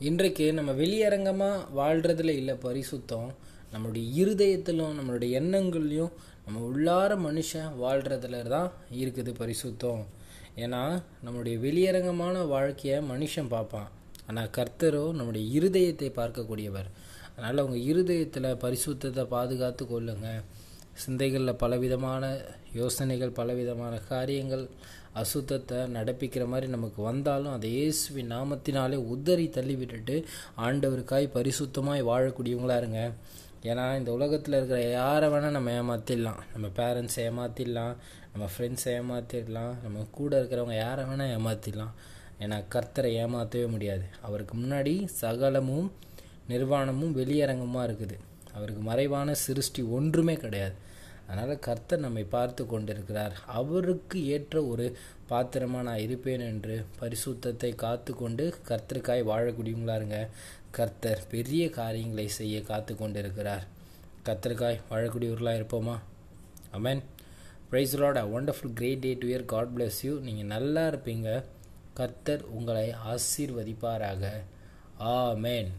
இன்றைக்கு நம்ம வெளியரங்கமாக வாழ்கிறதுல இல்லை பரிசுத்தம். நம்மளுடைய இருதயத்திலும் நம்மளுடைய எண்ணங்கள்லையும் நம்ம உள்ளார மனுஷன் வாழ்கிறதுல தான் இருக்குது பரிசுத்தம். ஏன்னா நம்மளுடைய வெளியரங்கமான வாழ்க்கையை மனுஷன் பார்ப்பான். ஆனால் கர்த்தரோ நம்முடைய இருதயத்தை பார்க்கக்கூடியவர். அதனால் உங்கள் இருதயத்தில் பரிசுத்தத்தை பாதுகாத்து கொள்ளுங்கள் சிந்தைகளில் பலவிதமான யோசனைகள் பலவிதமான காரியங்கள் அசுத்தத்தை நடப்பிக்கிற மாதிரி நமக்கு வந்தாலும் அதை இயேசுவின் நாமத்தினாலே உதறி தள்ளி விட்டுட்டு ஆண்டவருக்காய் பரிசுத்தமாய் வாழக்கூடியவங்களா இருங்க ஏன்னா இந்த உலகத்தில் இருக்கிற யாரை வேணால் நம்ம ஏமாற்றிடலாம் நம்ம பேரண்ட்ஸ் ஏமாற்றிடலாம் நம்ம ஃப்ரெண்ட்ஸை ஏமாற்றிடலாம் நம்ம கூட இருக்கிறவங்க யாரை வேணால் ஏமாற்றிடலாம் ஏன்னா கர்த்தரை ஏமாற்றவே முடியாது. அவருக்கு முன்னாடி சகலமும் நிர்வாணமும் வெளியரங்கமாக இருக்குது. அவருக்கு மறைவான சிருஷ்டி ஒன்றுமே கிடையாது. அதனால் கர்த்தர் நம்மை பார்த்து கொண்டிருக்கிறார். அவருக்கு ஏற்ற ஒரு பாத்திரமாக நான் இருப்பேன் என்று பரிசுத்தத்தை காத்து கொண்டு கர்த்தருக்காய் வாழக்கூடியவங்களா இருங்க கர்த்தர் பெரிய காரியங்களை செய்ய காத்து கொண்டிருக்கிறார் கர்த்தருக்காய் வாழக்கூடியவர்களாக இருப்போமா? Amen praise lord a wonderful great day to year God bless you நீங்கள் நல்லா இருப்பீங்க. கர்த்தர் உங்களை ஆசீர்வதிப்பாராக. ஆமேன்